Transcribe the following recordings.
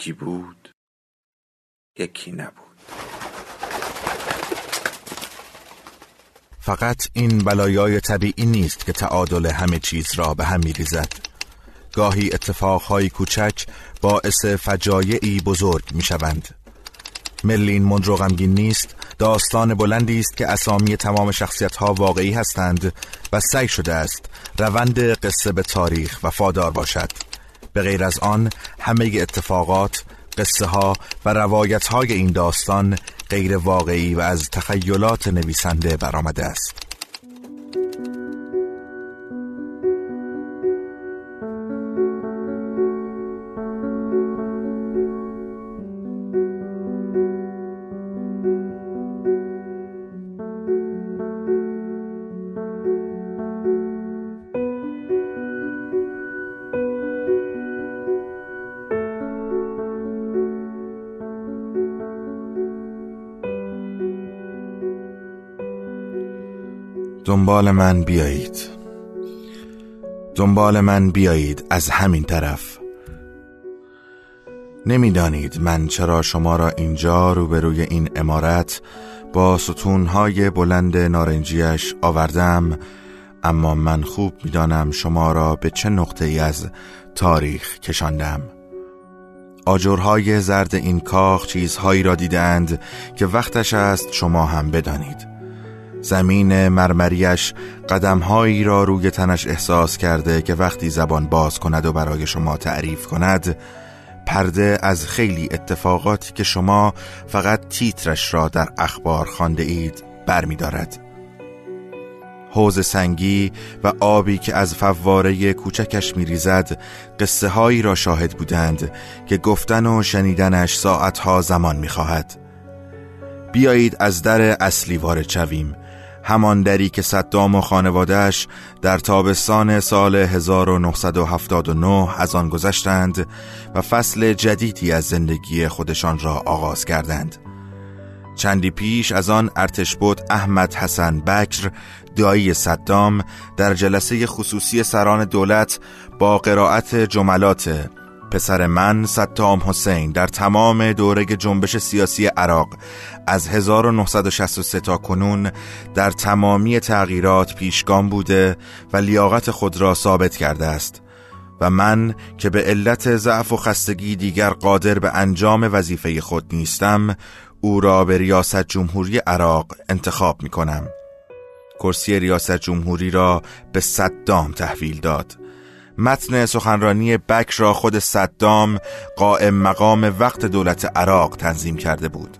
یکی بود یکی نبود. فقط این بلایای طبیعی نیست که تعادل همه چیز را به هم میریزد. گاهی اتفاقهای کوچک باعث فجایعی بزرگ می‌شوند. ملین مندرو غمگین نیست داستان بلندی است که اسامی تمام شخصیت ها واقعی هستند و سعی شده است روند قصه به تاریخ وفادار باشد. به غیر از آن همه اتفاقات قصه ها و روایت های این داستان غیر واقعی و از تخیلات نویسنده برآمده است. دنبال من بیایید. دنبال من بیایید از همین طرف. نمی‌دانید من چرا شما را اینجا روبروی این امارت با ستونهای بلند نارنجیش آوردم اما من خوب می‌دانم شما را به چه نقطه ای از تاریخ کشاندم. آجرهای زرد این کاخ چیزهایی را دیدند که وقتش است شما هم بدانید. زمین مرمریش قدمهایی را روی تنش احساس کرده که وقتی زبان باز کند و برای شما تعریف کند پرده از خیلی اتفاقاتی که شما فقط تیترش را در اخبار خانده اید برمیدارد. حوز سنگی و آبی که از فواره کوچکش میریزد قصه هایی را شاهد بودند که گفتن و شنیدنش ساعتها زمان می‌خواهد. بیایید از در اصلی وارد شویم همان دری که صدام و خانوادهش در تابستان سال 1979 از آن گذشتند و فصل جدیدی از زندگی خودشان را آغاز کردند. چندی پیش از آن ارتش بود احمد حسن بکر دایی صدام در جلسه خصوصی سران دولت با قرائت جملات پسر من ستام حسین در تمام دوره جنبش سیاسی عراق از 1963 تا کنون در تمامی تغییرات پیشگام بوده و لیاقت خود را ثابت کرده است و من که به علت ضعف و خستگی دیگر قادر به انجام وظیفه خود نیستم او را به ریاست جمهوری عراق انتخاب می کنم کرسی ریاست جمهوری را به صدام تحویل داد. متن سخنرانی بک را خود صدام قائم مقام وقت دولت عراق تنظیم کرده بود.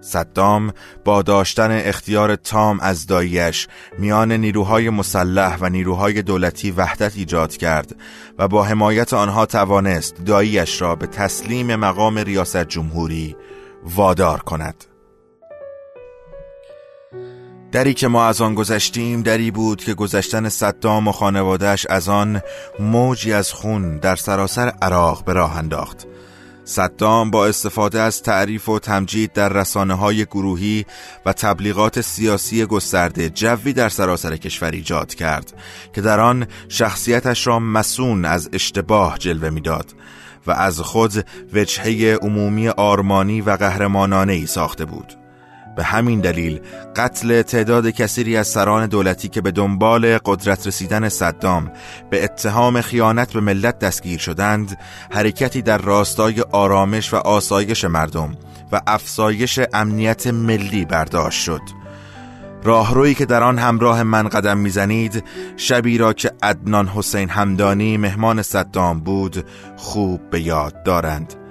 صدام با داشتن اختیار تام از داییش میان نیروهای مسلح و نیروهای دولتی وحدت ایجاد کرد و با حمایت آنها توانست داییش را به تسلیم مقام ریاست جمهوری وادار کند. دری که ما از آن گذشتیم دری بود که گذشتن صدام و خانوادهش از آن موجی از خون در سراسر عراق به راه انداخت. صدام با استفاده از تعریف و تمجید در رسانه های گروهی و تبلیغات سیاسی گسترده جوی در سراسر کشور ایجاد کرد که در آن شخصیتش را مسون از اشتباه جلوه می‌داد و از خود وجهه عمومی آرمانی و قهرمانانه ای ساخته بود. به همین دلیل قتل تعداد کثیری از سران دولتی که به دنبال قدرت رسیدن صدام به اتهام خیانت به ملت دستگیر شدند حرکتی در راستای آرامش و آسایش مردم و افزایش امنیت ملی برداشت شد. راهرویی که در آن همراه من قدم می‌زنید شبی را که عدنان حسین همدانی مهمان صدام بود خوب به یاد دارند.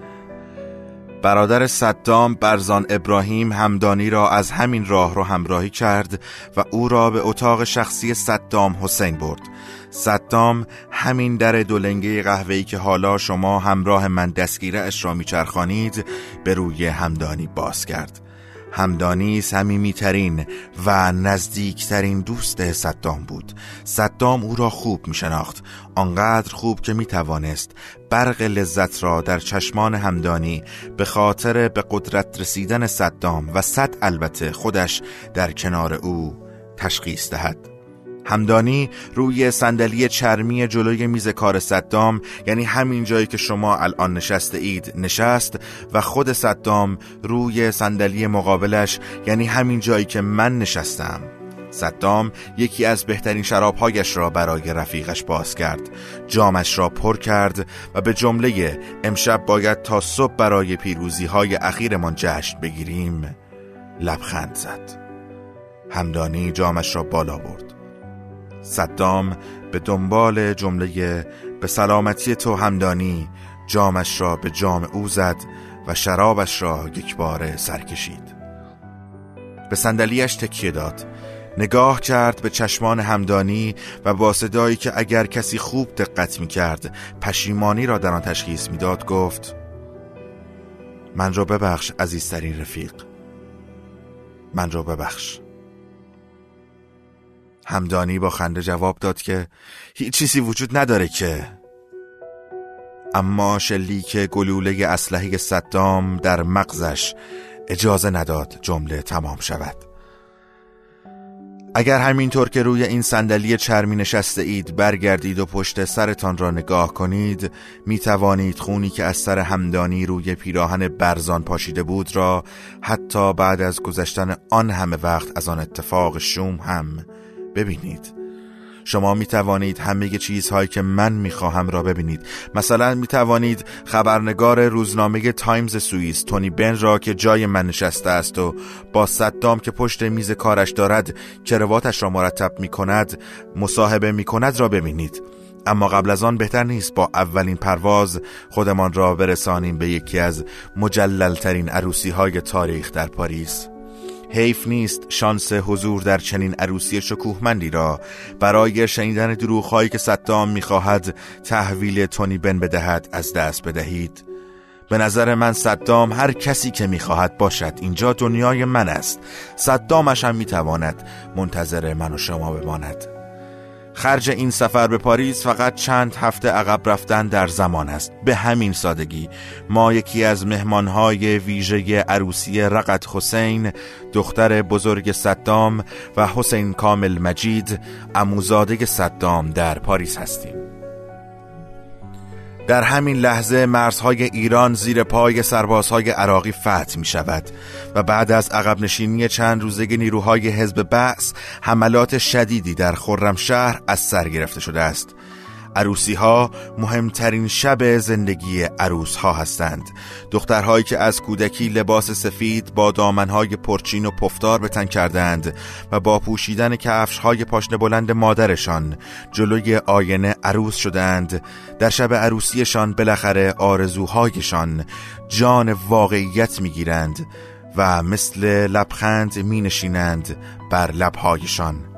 برادر صدام برزان ابراهیم همدانی را از همین راه را همراهی کرد و او را به اتاق شخصی صدام حسین برد. صدام همین در دولنگه قهوه‌ای که حالا شما همراه من دستگیره اش را میچرخانید به روی همدانی باز کرد همدانی صمیمیترین و نزدیکترین دوست صدام بود. صدام او را خوب می شناخت آنقدر خوب که می توانست برق لذت را در چشمان همدانی به خاطر به قدرت رسیدن صدام و صد البته خودش در کنار او تشخیص دهد. همدانی روی صندلی چرمی جلوی میز کار صدام یعنی همین جایی که شما الان نشسته اید نشست و خود صدام روی صندلی مقابلش یعنی همین جایی که من نشستم. صدام یکی از بهترین شرابهایش را برای رفیقش باز کرد. جامش را پر کرد و به جمله امشب باید تا صبح برای پیروزی های اخیرمان جشن بگیریم. لبخند زد. همدانی جامش را بالا برد. صدام به دنبال جمله به سلامتی تو همدانی جامش را به جام او زد و شرابش را یک بار سر کشید. به صندلیاش تکیه داد. نگاه کرد به چشمان همدانی و با صدایی که اگر کسی خوب دقت می کرد پشیمانی را در آن تشخیص می‌داد گفت من را ببخش عزیزترین رفیق. من را ببخش. همدانی با خنده جواب داد که هیچ چیزی وجود نداره که. اما شلیک گلوله اسلحه صدام در مغزش اجازه نداد جمله تمام شود. اگر همینطور که روی این صندلی چرمی نشسته اید برگردید و پشت سرتان را نگاه کنید می توانید خونی که از سر همدانی روی پیراهن برزان پاشیده بود را حتی بعد از گذشتن آن همه وقت از آن اتفاق شوم هم ببینید. شما می توانید همه چیزهایی که من می خواهم را ببینید. مثلا می توانید خبرنگار روزنامه تایمز سوئیس تونی بن را که جای من نشسته است و با صدام که پشت میز کارش دارد کرواتش را مرتب می کند مصاحبه می کند را ببینید. اما قبل از آن بهتر نیست با اولین پرواز خودمان را برسانیم به یکی از مجللترین عروسی های تاریخ در پاریس. حیف نیست شانس حضور در چنین عروسی شکوهمندی را. برای شنیدن دروغهایی که صدام می‌خواهد تحویل تونی بن بدهد از دست بدهید. به نظر من صدام هر کسی که می‌خواهد باشد اینجا دنیای من است. صدامش هم می‌تواند منتظر من و شما بماند. خرج این سفر به پاریس فقط چند هفته عقب رفتن در زمان است. به همین سادگی ما یکی از مهمانهای ویژه عروسی رقت حسین دختر بزرگ صدام و حسین کامل مجید اموزاده صدام در پاریس هستیم. در همین لحظه مرزهای ایران زیر پای سربازهای عراقی فتح می شود و بعد از عقب نشینی چند روزه نیروهای حزب بعث حملات شدیدی در خرمشهر از سر گرفته شده است. عروسی ها مهمترین شب زندگی عروس ها هستند. دخترهایی که از کودکی لباس سفید با دامنهای پرچین و پفتار به تن کردند و با پوشیدن کفش های پاشنه بلند مادرشان جلوی آینه عروس شدند در شب عروسیشان بالاخره آرزوهایشان جان واقعیت می‌گیرند و مثل لبخند می نشینند بر لبهایشان.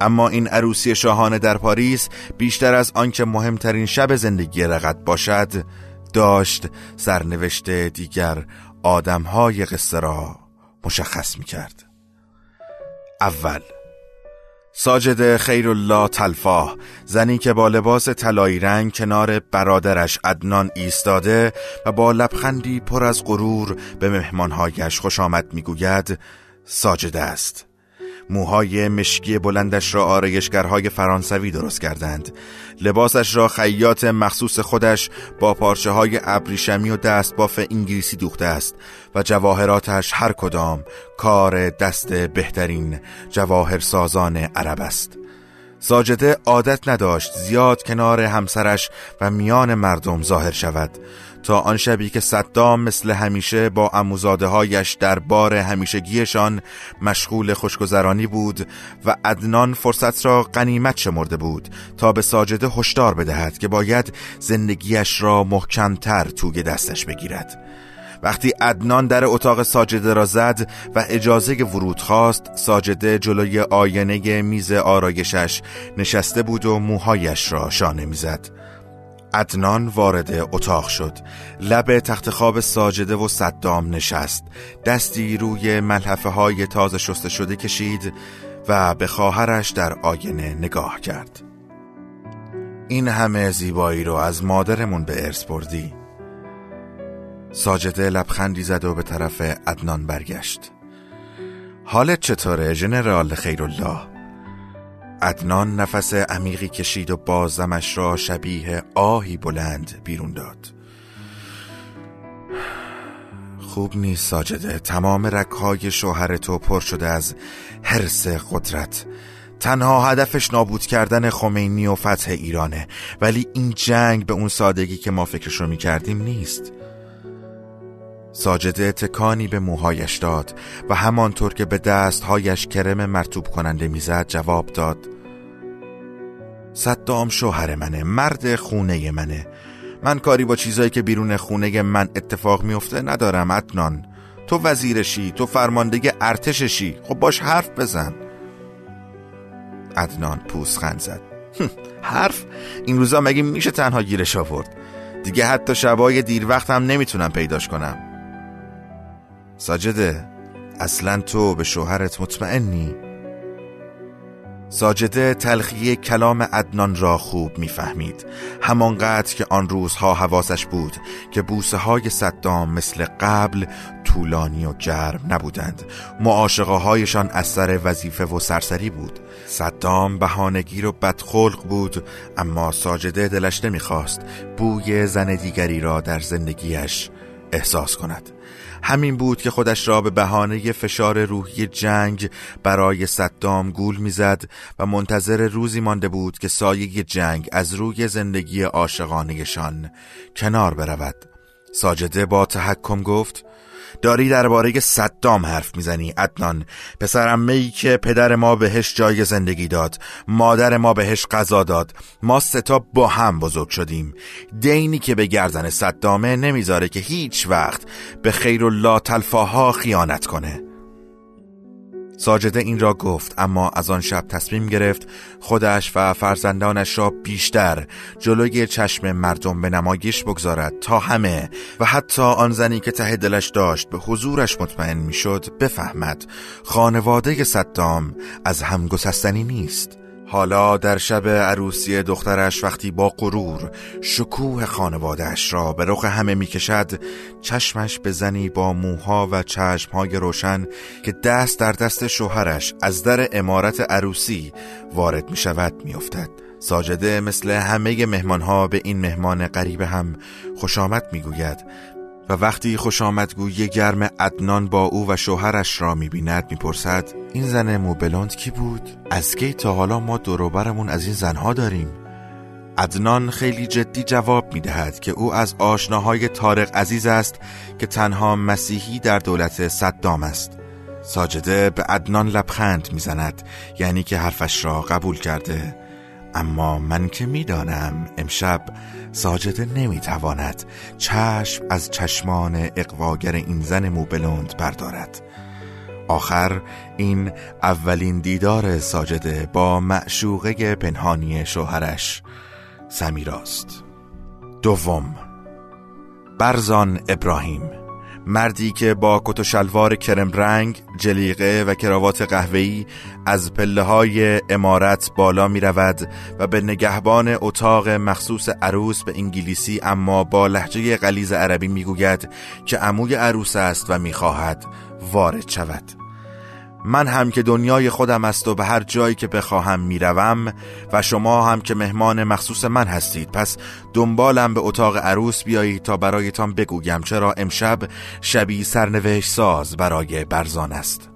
اما این عروسی شاهانه در پاریس بیشتر از آنکه مهمترین شب زندگی رقت باشد داشت سرنوشت دیگر آدمهای قصه را مشخص می کرد اول ساجد خیرالله تلفاه زنی که با لباس طلایی رنگ کنار برادرش عدنان ایستاده و با لبخندی پر از غرور به مهمانهایش خوش آمد می‌گوید ساجد است. موهای مشکی بلندش را آرایشگرهای فرانسوی درست کردند. لباسش را خیاط مخصوص خودش با پارچه های ابریشمی و دستباف انگلیسی دوخته است و جواهراتش هر کدام کار دست بهترین جواهر سازان عرب است. ساجده عادت نداشت زیاد کنار همسرش و میان مردم ظاهر شود. تا آن شبی که صدام مثل همیشه با اموزاده هایش در بار همیشگیشان مشغول خوشگذرانی بود و عدنان فرصت را قنیمت شمرده بود تا به ساجده هشدار بدهد که باید زندگیش را محکمتر توی دستش بگیرد. وقتی عدنان در اتاق ساجده را زد و اجازه ورود خواست ساجده جلوی آینه میز آرایشش نشسته بود و موهایش را شانه می‌زد. عدنان وارد اتاق شد. لب تخت خواب ساجده و صدام نشست. دستی روی ملحفه های تازه شسته شده کشید و به خواهرش در آینه نگاه کرد. این همه زیبایی رو از مادرمون به ارث بردی. ساجده لبخندی زد و به طرف عدنان برگشت. حالت چطوره ژنرال خیرالله؟ عدنان نفس عمیقی کشید و بازمش را شبیه آهی بلند بیرون داد. خوب نیست ساجده تمام رکهای شوهر تو پر شده از حرس قدرت. تنها هدفش نابود کردن خمینی و فتح ایرانه. ولی این جنگ به اون سادگی که ما فکرش رو می‌کردیم نیست. ساجده تکانی به موهایش داد و همانطور که به دستهایش کرم مرتوب کننده می‌زد جواب داد صدام شوهر منه مرد خونه منه. من کاری با چیزایی که بیرون خونه من اتفاق میفته ندارم اتنان تو وزیرشی تو فرمانده ارتششی. خب باش حرف بزن. عدنان پوسخند زد. حرف؟ این روزا مگه میشه تنها گیرش آورد؟ دیگه حتی شبای دیر وقت هم نمی‌تونم پیداش کنم. ساجده اصلا تو به شوهرت مطمئنی؟ ساجده تلخی کلام عدنان را خوب می‌فهمید. همانقدر که آن روزها حواسش بود که بوسه های صدام مثل قبل طولانی و گرم نبودند. معاشقه هایشان از سر وظیفه و سرسری بود. صدام بهانگیر و بدخلق بود اما ساجده دلش نمی‌خواست بوی زن دیگری را در زندگیش احساس کند. همین بود که خودش را به بهانه فشار روحی جنگ برای صدام گول می‌زد و منتظر روزی مانده بود که سایه جنگ از روی زندگی عاشقانهشان کنار برود. ساجده با تحکم گفت داری درباره صدام حرف می‌زنی ادنان پسرم می که پدر ما بهش جای زندگی داد مادر ما بهش غذا داد. ما ستا با هم بزرگ شدیم. دینی که به گردن صدامه نمی‌ذاره که هیچ وقت به خیر الله تلفاها خیانت کنه. ساجده این را گفت اما از آن شب تصمیم گرفت خودش و فرزندانش را بیشتر جلوی چشم مردم به نمایش بگذارد تا همه و حتی آن زنی که ته دلش داشت به حضورش مطمئن می‌شد بفهمد خانواده صدام از هم گسستنی نیست. حالا در شب عروسی دخترش وقتی با غرور شکوه خانوادهش را به رخ همه می‌کشد چشمش به زنی با موها و چشمهای روشن که دست در دست شوهرش از در امارت عروسی وارد می شود می افتد. ساجده مثل همه مهمانها به این مهمان غریب هم خوش آمد می گوید و وقتی خوش آمدگویی گرم عدنان با او و شوهرش را می‌بیند می‌پرسد این زن موبلوند کی بود؟ از کی تا حالا ما دوروبرمون از این زنها داریم؟ عدنان خیلی جدی جواب می‌دهد که او از آشناهای تارق عزیز است که تنها مسیحی در دولت صدام است ساجده به عدنان لبخند می‌زند یعنی که حرفش را قبول کرده اما من که می‌دانم امشب ساجده نمی‌تواند چشم از چشمان اقواگر این زن موبلوند بردارد. آخر این اولین دیدار ساجده با معشوقه پنهانی شوهرش سمیراست. دوم برزان ابراهیم. مردی که با کت و شلوار کرم رنگ، جلیقه و کراوات قهوه‌ای از پله های امارت بالا می رود و به نگهبان اتاق مخصوص عروس به انگلیسی اما با لحجه غلیز عربی می گوید که عموی عروس است و می خواهد وارد شود. من هم که دنیای خودم است و به هر جایی که بخواهم می‌روم و شما هم که مهمان مخصوص من هستید پس دنبالم به اتاق عروس بیایید تا برایتان بگویم چرا امشب شبی سرنوشت ساز برای برزان است.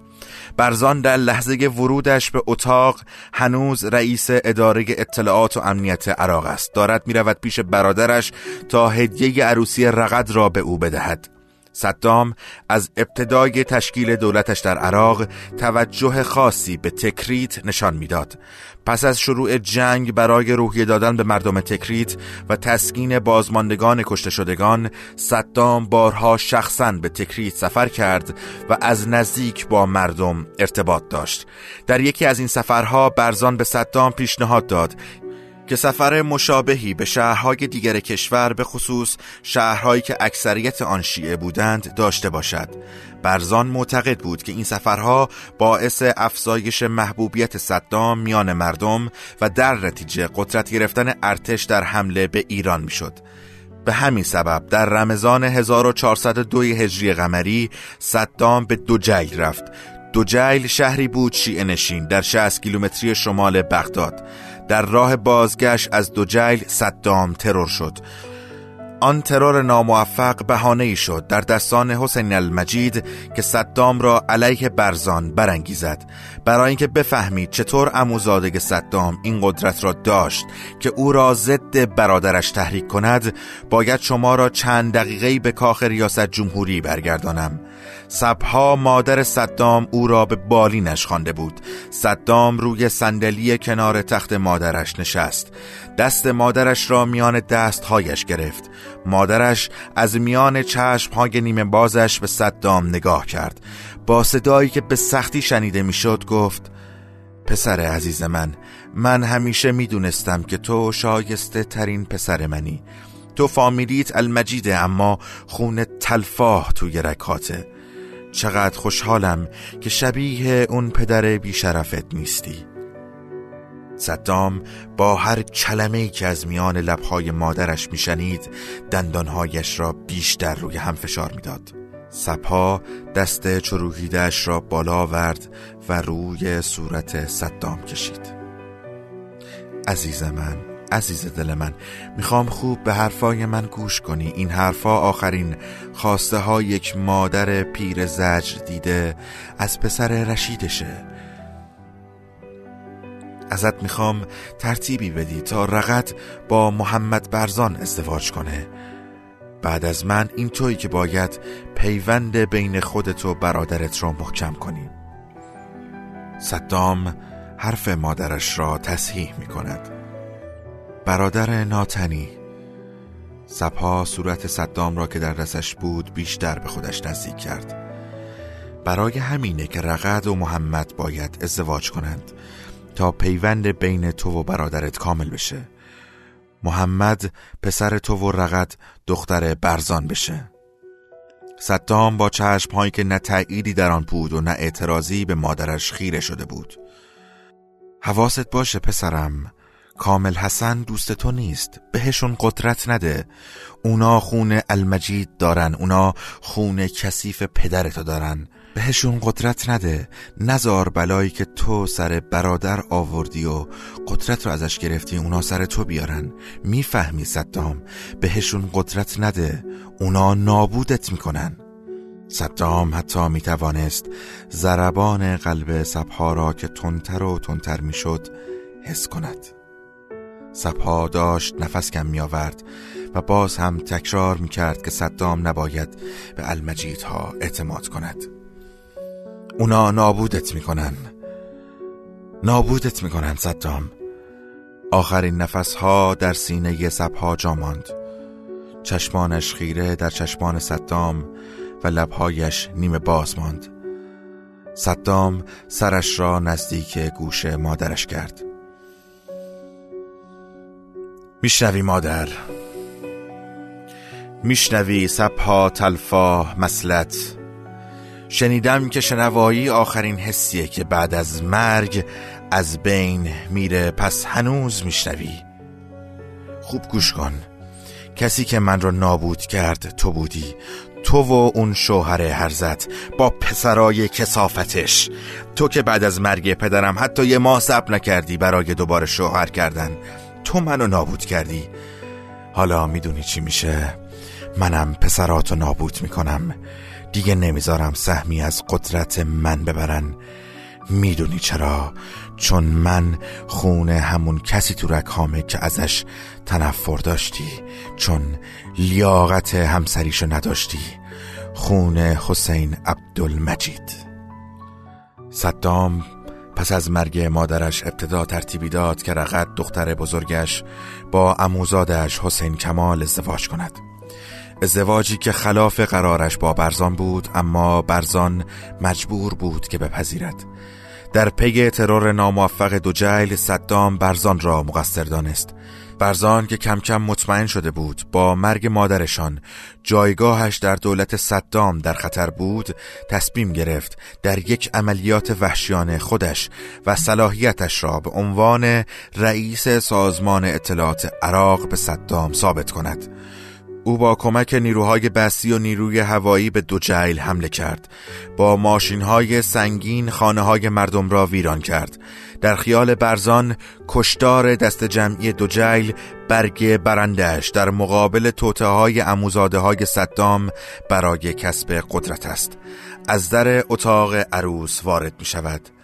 برزان در لحظه ورودش به اتاق هنوز رئیس اداره اطلاعات و امنیت عراق است. دارد می‌رود پیش برادرش تا هدیه عروسی رقد را به او بدهد. صدام از ابتدای تشکیل دولتش در عراق توجه خاصی به تکریت نشان می‌داد. پس از شروع جنگ برای روحیه دادن به مردم تکریت و تسکین بازماندگان کشته شدگان صدام بارها شخصا به تکریت سفر کرد و از نزدیک با مردم ارتباط داشت در یکی از این سفرها برزان به صدام پیشنهاد داد که سفر مشابهی به شهرهای دیگر کشور به خصوص شهرهایی که اکثریت آن شیعه بودند داشته باشد. برزان معتقد بود که این سفرها باعث افزایش محبوبیت صدام میان مردم و در نتیجه قدرت گرفتن ارتش در حمله به ایران می‌شد. به همین سبب در رمضان 1402 هجری قمری صدام به دو جیل رفت. دوجیل شهری بود شیعه نشین در 60 کیلومتری شمال بغداد. در راه بازگشت از دوجیل صدام ترور شد. آن ترور ناموفق بهانه ای شد در دستان حسین المجید که صدام را علیه برزان برانگیزد. برای اینکه بفهمید چطور اموزاده صدام این قدرت را داشت که او را ضد برادرش تحریک کند باید شما را چند دقیقه به کاخ ریاست جمهوری برگردانم. سبها مادر صدام او را به بالینش خوانده بود. صدام روی صندلی کنار تخت مادرش نشست. دست مادرش را میان دستهایش گرفت. مادرش از میان چشمهای نیمه بازش به صدام نگاه کرد. با صدایی که به سختی شنیده می‌شد گفت پسر عزیز من من همیشه می‌دونستم که تو شایسته ترین پسر منی. تو فامیلیت المجیده اما خون تلفاه توی رکاته چقدر خوشحالم که شبیه اون پدر بیشرفت نیستی صدام با هر کلمه که از میان لبهای مادرش میشنید دندانهایش را بیشتر روی هم فشار می‌داد. سپا دست چروهیدش را بالا آورد و روی صورت صدام کشید عزیز من عزیز دل من. می‌خوام خوب به حرفای من گوش کنی. این حرفا آخرین خواسته ها یک مادر پیر زجر دیده از پسر رشیدشه. ازت می‌خوام ترتیبی بدی تا رقت با محمد برزان ازدواج کنه. بعد از من این تویی که باید پیوند بین خودت و برادرت را محکم کنی. صدام حرف مادرش را تصحیح می کند برادر ناتنی. سپا صورت صدام را که در دستش بود بیشتر به خودش نزدیک کرد. برای همینه که رقد و محمد باید ازدواج کنند تا پیوند بین تو و برادرت کامل بشه. محمد پسر تو و رقد دختر برزان بشه. صدام با چشم هایی که نه تأییدی در آن بود و نه اعتراضی به مادرش خیره شده بود. حواست باشه پسرم کامل حسن دوست تو نیست بهشون قدرت نده. اونا خون المجید دارن اونا خون کثیف پدرتو دارن. بهشون قدرت نده. نزار بلایی که تو سر برادر آوردی و قدرت رو ازش گرفتی اونا سر تو بیارن. می‌فهمی صدام. بهشون قدرت نده. اونا نابودت می‌کنن. صدام حتی می‌توانست زربان قلب سبها را که تندتر و تندتر می‌شد حس کند. سبها داشت نفس کم می آورد و باز هم تکرار می کرد که صدام نباید به المجیدها اعتماد کند. اونا نابودت می‌کنن. نابودت می‌کنن صدام. آخرین نفسها در سینه سبها جا ماند. چشمانش خیره در چشمان صدام و لبهایش نیمه باز ماند. صدام سرش را نزدیک گوش مادرش کرد. میشنوی مادر. میشنوی سبها تلفا مسلت شنیدم که شنوایی آخرین حسیه که بعد از مرگ از بین میره پس هنوز میشنوی. خوب گوش کن. کسی که من را نابود کرد تو بودی. تو و اون شوهر هرزت با پسرای کسافتش تو که بعد از مرگ پدرم حتی یه ماه صبر نکردی برای دوباره شوهر کردن. تو منو نابود کردی. حالا می‌دونی چی میشه. منم پسراتو نابود می‌کنم. دیگه نمی‌ذارم سهمی از قدرت من ببرن. می‌دونی چرا؟ چون من خون همون کسی تو رکامه که ازش تنفر داشتی. چون لیاقت همسریشو نداشتی. خون حسین عبدالمجید. صدام پس از مرگ مادرش ابتدا ترتیبی داد که رقت دختر بزرگش با اموزادش حسین کمال ازدواج کند. ازدواجی که خلاف قرارش با برزان بود اما برزان مجبور بود که بپذیرد. در پی ترور ناموفق دو جیل صدام برزان را مقصر دانست. برزان که کم کم مطمئن شده بود با مرگ مادرشان جایگاهش در دولت صدام در خطر بود تصمیم گرفت در یک عملیات وحشیانه خودش و صلاحیتش را به عنوان رئیس سازمان اطلاعات عراق به صدام ثابت کند. او با کمک نیروهای بسی و نیروی هوایی به دو جیل حمله کرد. با ماشین های سنگین خانه های مردم را ویران کرد. در خیال برزان کشتار دست جمعی دو جیل برگ برندش در مقابل توته های اموزاده های صدام برای کسب قدرت است. از در اتاق عروس وارد می شود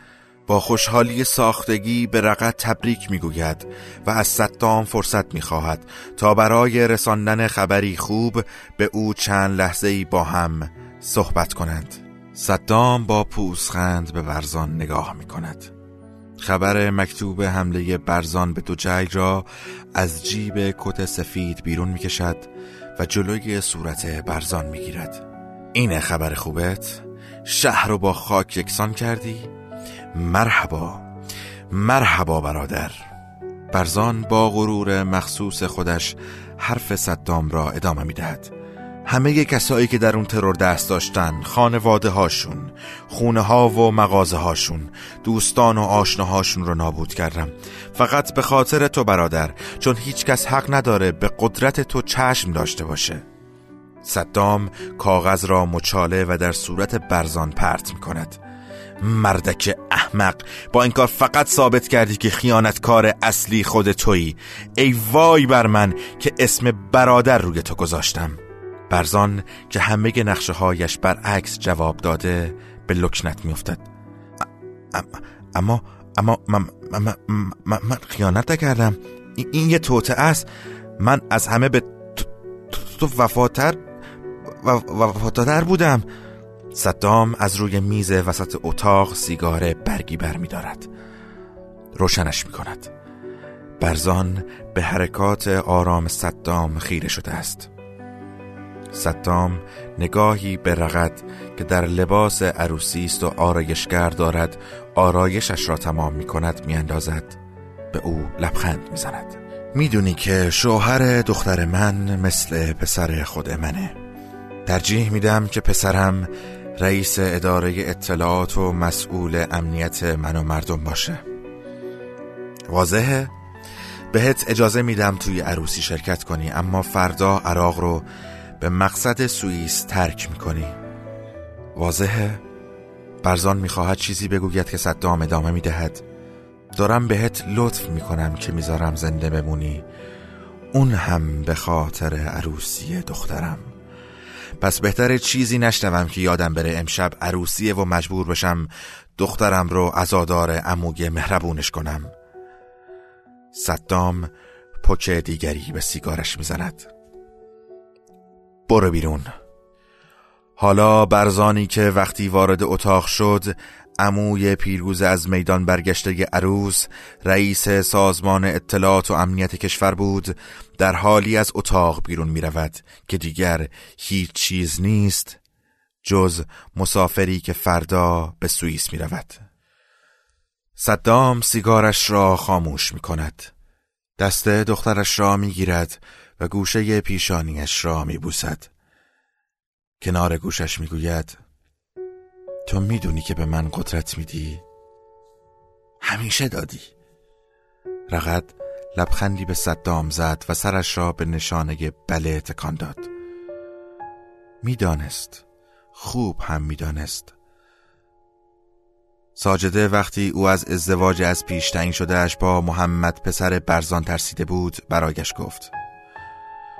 با خوشحالی ساختگی به رقت تبریک می‌گوید و از صدام فرصت می‌خواهد تا برای رساندن خبری خوب به او چند لحظه ای با هم صحبت کنند صدام با پوزخند به برزان نگاه می کند خبر مکتوب حمله برزان به دو جیل را از جیب کت سفید بیرون می کشد و جلوی صورت برزان می گیرد اینه خبر خوبت؟ شهر رو با خاک یکسان کردی؟ مرحبا. مرحبا برادر. برزان با غرور مخصوص خودش حرف صدام را ادامه می‌دهد. همه کسایی که در اون ترور دست داشتن خانواده هاشون خونه ها و مغازه هاشون دوستان و آشناهاشون رو نابود کردم. فقط به خاطر تو برادر چون هیچ کس حق نداره به قدرت تو چشم داشته باشه. صدام کاغذ را مچاله و در صورت برزان پرت می کند مردک احمق. با این کار فقط ثابت کردی که خیانتکار اصلی خود تویی. ای وای بر من که اسم برادر روی تو گذاشتم. برزان که همه نقشه هایش برعکس جواب داده به لکنت میافتد. اما اما من, من, من, خیانت نکردم. این یه توته است. من از همه به تو وفاتر وفاتر بودم. صدام از روی میز وسط اتاق سیگار برگی بر می دارد. روشنش می کند برزان به حرکات آرام صدام خیره شده است صدام نگاهی به رغد که در لباس عروسی است و آرایشگر دارد آرایشش را تمام می کند می اندازد. به او لبخند می زند می‌دونی که شوهر دختر من مثل پسر خود منه ترجیح میدم که پسرم رئیس اداره اطلاعات و مسئول امنیت من و مردم باشه. واضحه؟ بهت اجازه میدم توی عروسی شرکت کنی اما فردا عراق رو به مقصد سوئیس ترک می‌کنی. واضحه؟ برزان می‌خواهد چیزی بگوید که صدام ادامه می‌دهد. دارم بهت لطف می‌کنم که می‌ذارم زنده بمونی. اون هم به خاطر عروسی دخترم. پس بهتر چیزی نشنوم که یادم بره امشب عروسیه و مجبور بشم دخترم رو ازادار عموی مهربونش کنم. صدام پک دیگری به سیگارش می‌زند. برو بیرون. حالا برزانی که وقتی وارد اتاق شد عموی پیروز از میدان برگشته عروس رئیس سازمان اطلاعات و امنیت کشور بود در حالی از اتاق بیرون می رود که دیگر هیچ چیز نیست جز مسافری که فردا به سوئیس می رود صدام سیگارش را خاموش می کند دست دخترش را می گیرد و گوشه پیشانیش را می بوسد کنار گوشش می گوید تو می‌دونی که به من قدرت میدی؟ همیشه دادی. رقد لبخندی به صدام زد و سرش را به نشانه بله تکان داد. می‌دانست. خوب هم می‌دانست. ساجده وقتی او از ازدواج از پیش تعیین شدهش با محمد پسر برزان ترسیده بود برایش گفت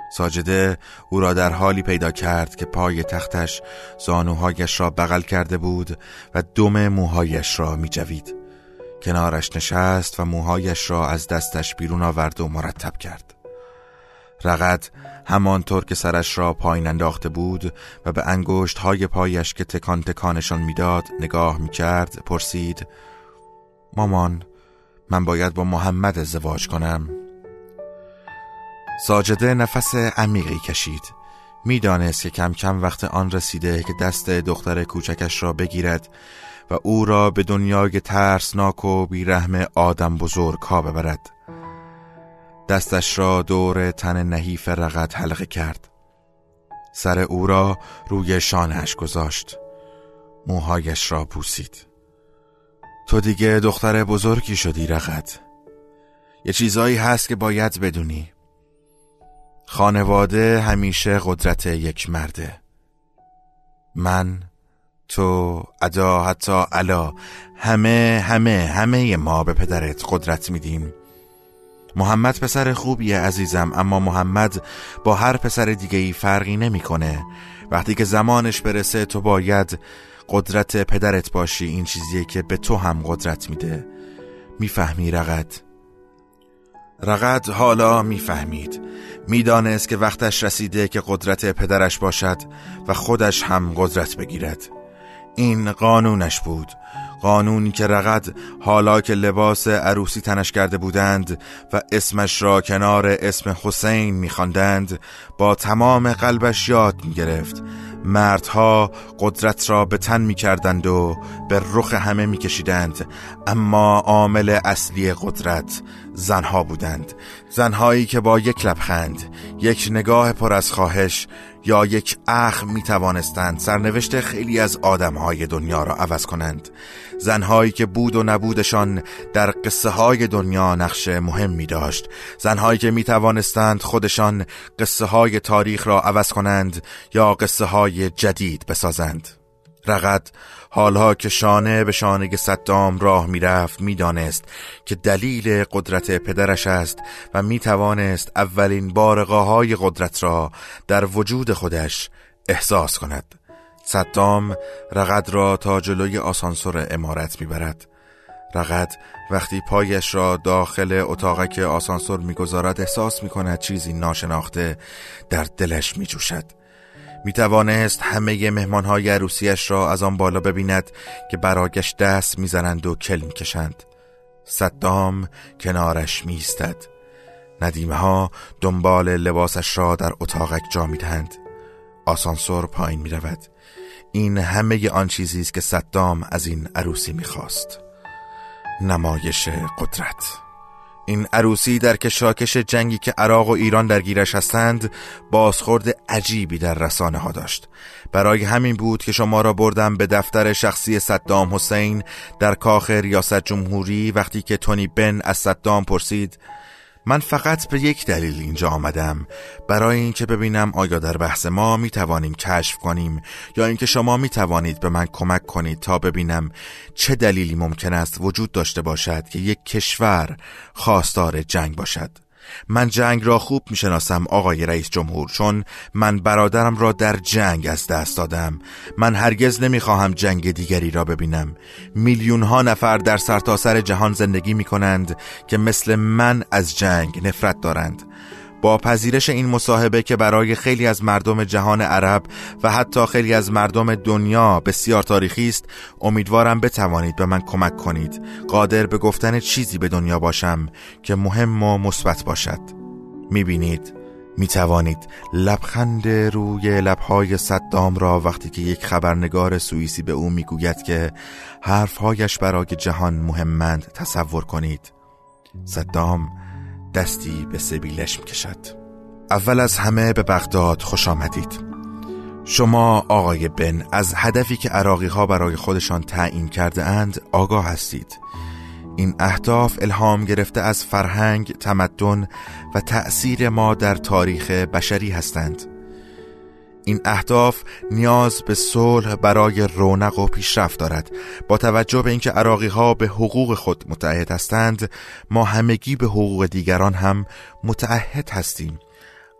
ساجده او را در حالی پیدا کرد که پای تختش زانوهایش را بغل کرده بود و دم موهایش را می جوید. کنارش نشست و موهایش را از دستش بیرون آورد و مرتب کرد رقد همانطور که سرش را پایین انداخته بود و به انگشت های پایش که تکان تکانشان می‌داد نگاه می‌کرد پرسید مامان من باید با محمد ازدواج کنم ساجده نفس عمیقی کشید. می‌دانست که کم کم وقت آن رسیده که دست دختر کوچکش را بگیرد و او را به دنیای ترسناک و بیرحم آدم بزرگ ها ببرد. دستش را دور تن نحیف رقت حلقه کرد. سر او را روی شانهش گذاشت. موهایش را پوسید. تو دیگه دختر بزرگی شدی رقت یه چیزایی هست که باید بدونی. خانواده همیشه قدرت یک مرده. من تو ادا حتی علا همه همه همه ما به پدرت قدرت میدیم. محمد پسر خوبیه عزیزم اما محمد با هر پسر دیگه ای فرقی نمی‌کنه. وقتی که زمانش برسه تو باید قدرت پدرت باشی. این چیزیه که به تو هم قدرت میده. می‌فهمی رقد رقد حالا می‌فهمید. می‌دانست که وقتش رسیده که قدرت پدرش باشد و خودش هم قدرت بگیرد. این قانونش بود. قانونی که رقد حالا که لباس عروسی تنش کرده بودند و اسمش را کنار اسم حسین میخواندند با تمام قلبش یاد می‌گرفت. مردها قدرت را به تن می‌کردند و به رخ همه میکشیدند. اما عامل اصلی قدرت زنها بودند. زنهایی که با یک لبخند یک نگاه پر از خواهش یا یک اخ می توانستند سرنوشت خیلی از آدمهای دنیا را عوض کنند. زنهایی که بود و نبودشان در قصه های دنیا نقش مهمی داشت زنهایی که می توانستند خودشان قصه های تاریخ را عوض کنند یا قصه های جدید بسازند. رقد. حالها که شانه به شانه صدام راه می‌رفت می‌دانست که دلیل قدرت پدرش است و می‌توانست اولین بارقاهای قدرت را در وجود خودش احساس کند. صدام رقد را تا جلوی آسانسور امارت می‌برد. رقد وقتی پایش را داخل اتاقک آسانسور می‌گذارد احساس می‌کند چیزی ناشناخته در دلش میجوشد. می توانست همه مهمانهای عروسیش را از آن بالا ببیند که براگش دست می‌زنند و کل می‌کشند صدام کنارش میستد ندیمه ها دنبال لباسش را در اتاقک جا می‌دهند. آسانسور پایین می رود این همه آن چیزی است که صدام از این عروسی می‌خواست. نمایش قدرت. این عروسی در کشاکش جنگی که عراق و ایران درگیرش هستند بازخورد عجیبی در رسانه ها داشت. برای همین بود که شما را بردم به دفتر شخصی صدام حسین در کاخ ریاست جمهوری وقتی که تونی بن از صدام پرسید من فقط به یک دلیل اینجا آمدم. برای اینکه ببینم آیا در بحث ما می توانیم کشف کنیم یا اینکه شما می توانید به من کمک کنید تا ببینم چه دلیلی ممکن است وجود داشته باشد که یک کشور خواستار جنگ باشد. من جنگ را خوب می‌شناسم آقای رئیس جمهور چون من برادرم را در جنگ از دست دادم. من هرگز نمی‌خواهم جنگ دیگری را ببینم. میلیون ها نفر در سرتاسر سر جهان زندگی می کنند که مثل من از جنگ نفرت دارند. با پذیرش این مصاحبه که برای خیلی از مردم جهان عرب و حتی خیلی از مردم دنیا بسیار تاریخی است امیدوارم بتوانید به من کمک کنید. قادر به گفتن چیزی به دنیا باشم که مهم و مثبت باشد. می‌بینید می توانید لبخند روی لبهای صدام را وقتی که یک خبرنگار سوئیسی به او می‌گوید که حرفهایش برای جهان مهمند تصور کنید. صدام دستی به سبیلش کشد. اول از همه به بغداد خوش آمدید. شما آقای بن از هدفی که عراقی ها برای خودشان تعیین کرده اند آگاه هستید. این اهداف الهام گرفته از فرهنگ، تمدن و تأثیر ما در تاریخ بشری هستند. این اهداف نیاز به صلح برای رونق و پیشرفت دارد. با توجه به اینکه عراقی ها به حقوق خود متعهد هستند ما همگی به حقوق دیگران هم متعهد هستیم.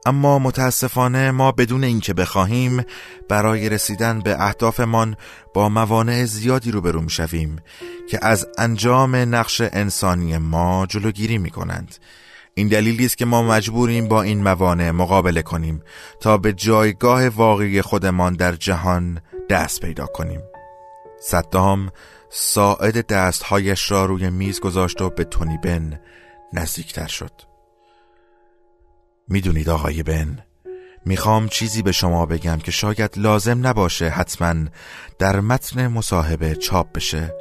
اما متاسفانه ما بدون اینکه بخواهیم برای رسیدن به اهدافمان با موانع زیادی روبرو می‌شویم که از انجام نقش انسانی ما جلوگیری می کنند این دلیلی است که ما مجبوریم با این موانع مقابله کنیم تا به جایگاه واقعی خودمان در جهان دست پیدا کنیم. صدام ساعد دستهایش را روی میز گذاشت و به تونی بن نزدیکتر شد. می‌دونید آقای بن می‌خوام چیزی به شما بگم که شاید لازم نباشه حتما در متن مصاحبه چاپ بشه.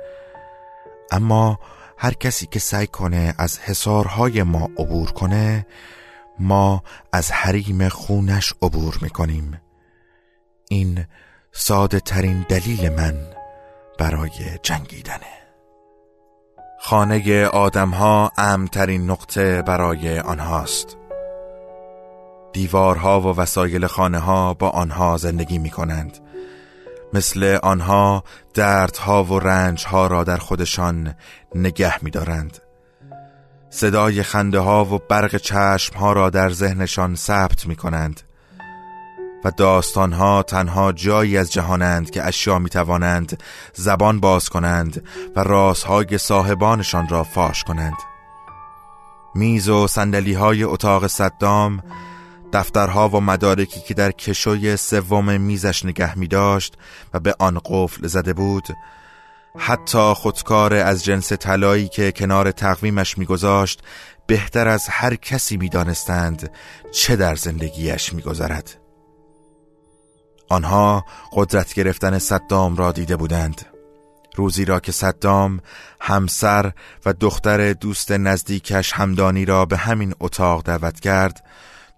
اما هر کسی که سعی کنه از حسارهای ما عبور کنه ما از حریم خونش عبور می‌کنیم. این ساده ترین دلیل من برای جنگیدنه. خانه آدمها امترین نقطه برای آنهاست. دیوارها و وسایل خانه ها با آنها زندگی می کنند مثل آنها دردها و رنجها را در خودشان نگه می دارند صدای خنده ها و برق چشم ها را در ذهنشان ثبت می کنند و داستان ها تنها جایی از جهانند که اشیا می توانند زبان باز کنند و رازهای صاحبانشان را فاش کنند. میز و سندلی های اتاق صدام دفترها و مدارکی که در کشوی سوم میزش نگه می داشت و به آن قفل زده بود حتی خودکار از جنس طلایی که کنار تقویمش میگذاشت بهتر از هر کسی می‌دانستند چه در زندگیش میگذرد. آنها قدرت گرفتن صدام را دیده بودند. روزی را که صدام همسر و دختر دوست نزدیکش همدانی را به همین اتاق دعوت کرد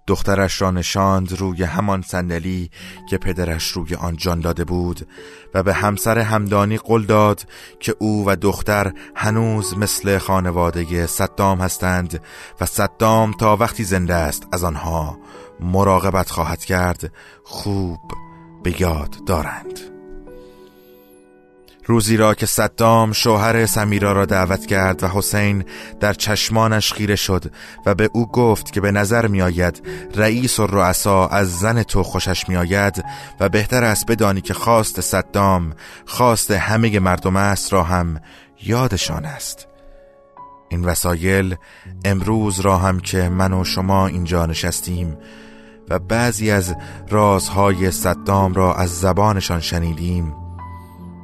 دخترش را نشاند روی همان صندلی که پدرش روی آن جان داده بود و به همسر همدانی قول داد که او و دختر هنوز مثل خانواده صدام هستند و صدام تا وقتی زنده است از آنها مراقبت خواهد کرد خوب به یاد دارند. روزی را که صدام شوهر سمیرا را دعوت کرد و حسین در چشمانش خیره شد و به او گفت که به نظر می آید رئیس و رؤسا از زن تو خوشش می آید و بهتر است بدانی که خواست صدام خواست همه مردم است را هم یادشان است. این وسایل امروز را هم که من و شما اینجا نشستیم و بعضی از رازهای صدام را از زبانشان شنیدیم.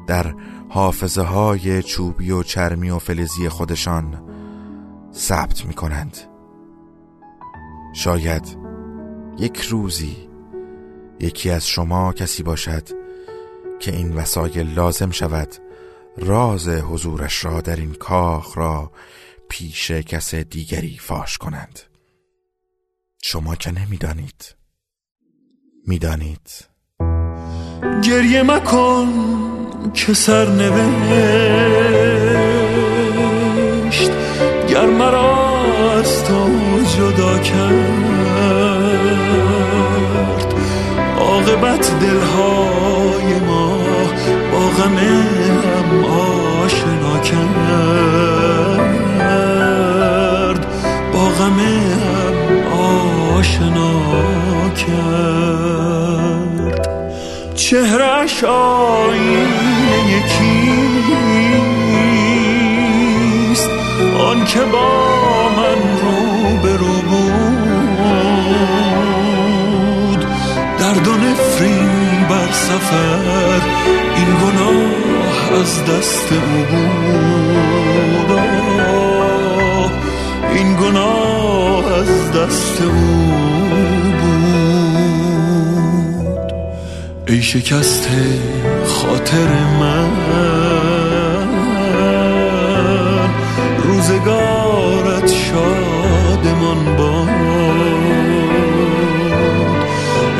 در حافظه های چوبی و چرمی و فلزی خودشان ثبت می کنند شاید یک روزی یکی از شما کسی باشد که این وسایل لازم شود راز حضورش را در این کاخ را پیش کس دیگری فاش کنند. شما که نمی‌دانید. می‌دانید. گریه مکن که سر نوشت. گر مرا از تو جدا کرد عاقبت دلهای ما با غم هم آشنا کرد. با غم هم آشنا کرد. چهرش آین یکیست. آن که با من رو به رو بود. درد و نفرین بر سفر این گناه از دست او بود. این گناه از دست او ای شکسته خاطر من. روزگارت شادمان باد.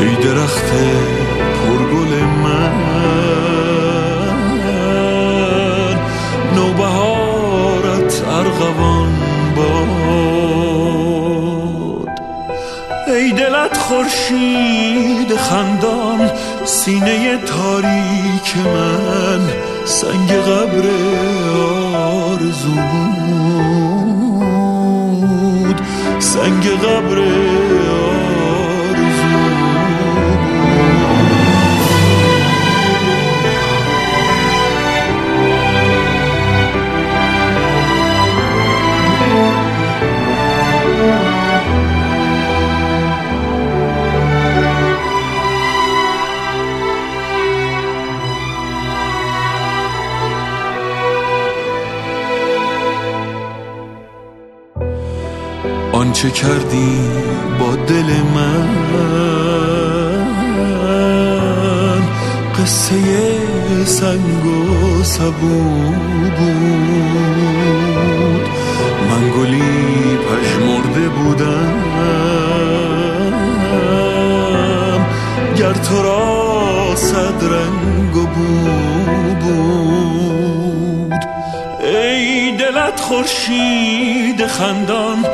ای درخت پرگل من. نوبهارت ارغوان باد. ای دلت خورشید خندان سینه تاریک من سنگ قبر آرزو بود. سنگ قبر آرزو آنچه کردی با دل من؟ قصه سنگ و سبو بود. من گلی پژمرده بودم. گر تو را صد رنگ و بو بود ای دلت خورشید خندان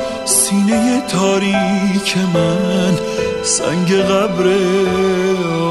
سینه تاریک من سنگ قبر آرزو